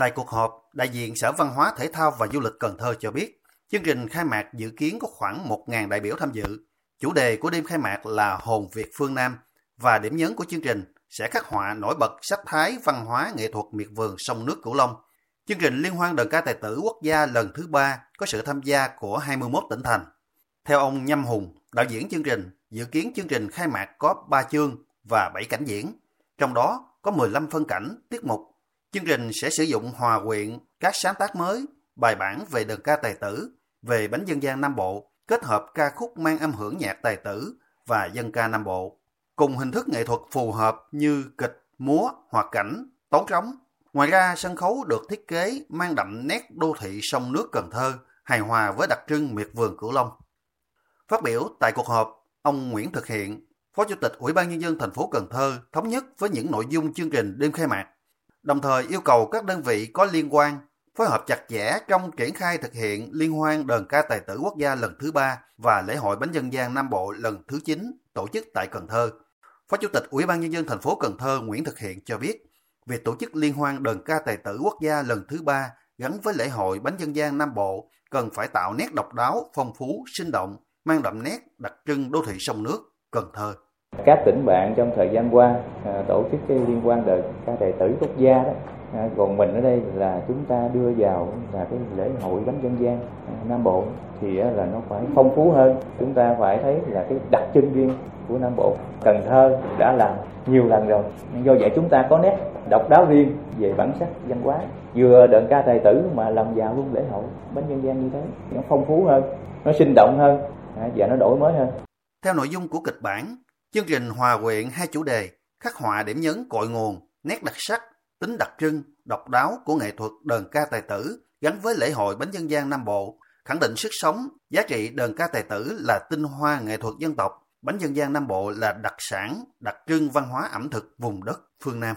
Tại cuộc họp, đại diện Sở Văn hóa Thể thao và Du lịch Cần Thơ cho biết, chương trình khai mạc dự kiến có khoảng 1.000 đại biểu tham dự. Chủ đề của đêm khai mạc là Hồn Việt phương Nam và điểm nhấn của chương trình sẽ khắc họa nổi bật sắc thái văn hóa nghệ thuật miệt vườn sông nước Cửu Long. Chương trình Liên hoan đờn ca tài tử quốc gia lần thứ ba có sự tham gia của 21 tỉnh thành. Theo ông Nhâm Hùng, đạo diễn chương trình, dự kiến chương trình khai mạc có 3 chương và 7 cảnh diễn, trong đó có 15 phân cảnh, tiết mục. Chương trình sẽ sử dụng hòa quyện các sáng tác mới, bài bản về đờn ca tài tử, về bánh dân gian Nam Bộ, kết hợp ca khúc mang âm hưởng nhạc tài tử và dân ca Nam Bộ, cùng hình thức nghệ thuật phù hợp như kịch, múa, hoạt cảnh, tấu trống. Ngoài ra, sân khấu được thiết kế mang đậm nét đô thị sông nước Cần Thơ, hài hòa với đặc trưng miệt vườn Cửu Long. Phát biểu tại cuộc họp, ông Nguyễn Thực Hiện, Phó Chủ tịch Ủy ban Nhân dân thành phố Cần Thơ thống nhất với những nội dung chương trình đêm khai mạc, đồng thời yêu cầu các đơn vị có liên quan phối hợp chặt chẽ trong triển khai thực hiện liên hoan đờn ca tài tử quốc gia lần thứ ba và lễ hội bánh dân gian Nam Bộ lần thứ 9 tổ chức tại Cần Thơ. Phó Chủ tịch Ủy ban Nhân dân thành phố Cần Thơ Nguyễn Thực Hiện cho biết, việc tổ chức liên hoan đờn ca tài tử quốc gia lần thứ ba gắn với lễ hội bánh dân gian Nam Bộ cần phải tạo nét độc đáo, phong phú, sinh động, mang đậm nét đặc trưng đô thị sông nước, Cần Thơ. Các tỉnh bạn trong thời gian qua à, tổ chức cái liên quan đời ca tài tử quốc gia đó. À, còn mình ở đây là chúng ta đưa vào là cái lễ hội bánh dân gian à, Nam Bộ thì là nó phải phong phú hơn. Chúng ta phải thấy là cái đặc trưng riêng của Nam Bộ. Cần Thơ đã làm nhiều lần rồi. Do vậy chúng ta có nét độc đáo riêng về bản sắc văn hóa. Vừa đờn ca tài tử mà làm vào luôn lễ hội bánh dân gian như thế. Nó phong phú hơn, nó sinh động hơn à, và nó đổi mới hơn. Theo nội dung của kịch bản, chương trình hòa quyện hai chủ đề, khắc họa điểm nhấn cội nguồn, nét đặc sắc, tính đặc trưng, độc đáo của nghệ thuật đờn ca tài tử gắn với lễ hội bánh dân gian Nam Bộ, khẳng định sức sống, giá trị đờn ca tài tử là tinh hoa nghệ thuật dân tộc, bánh dân gian Nam Bộ là đặc sản, đặc trưng văn hóa ẩm thực vùng đất phương Nam.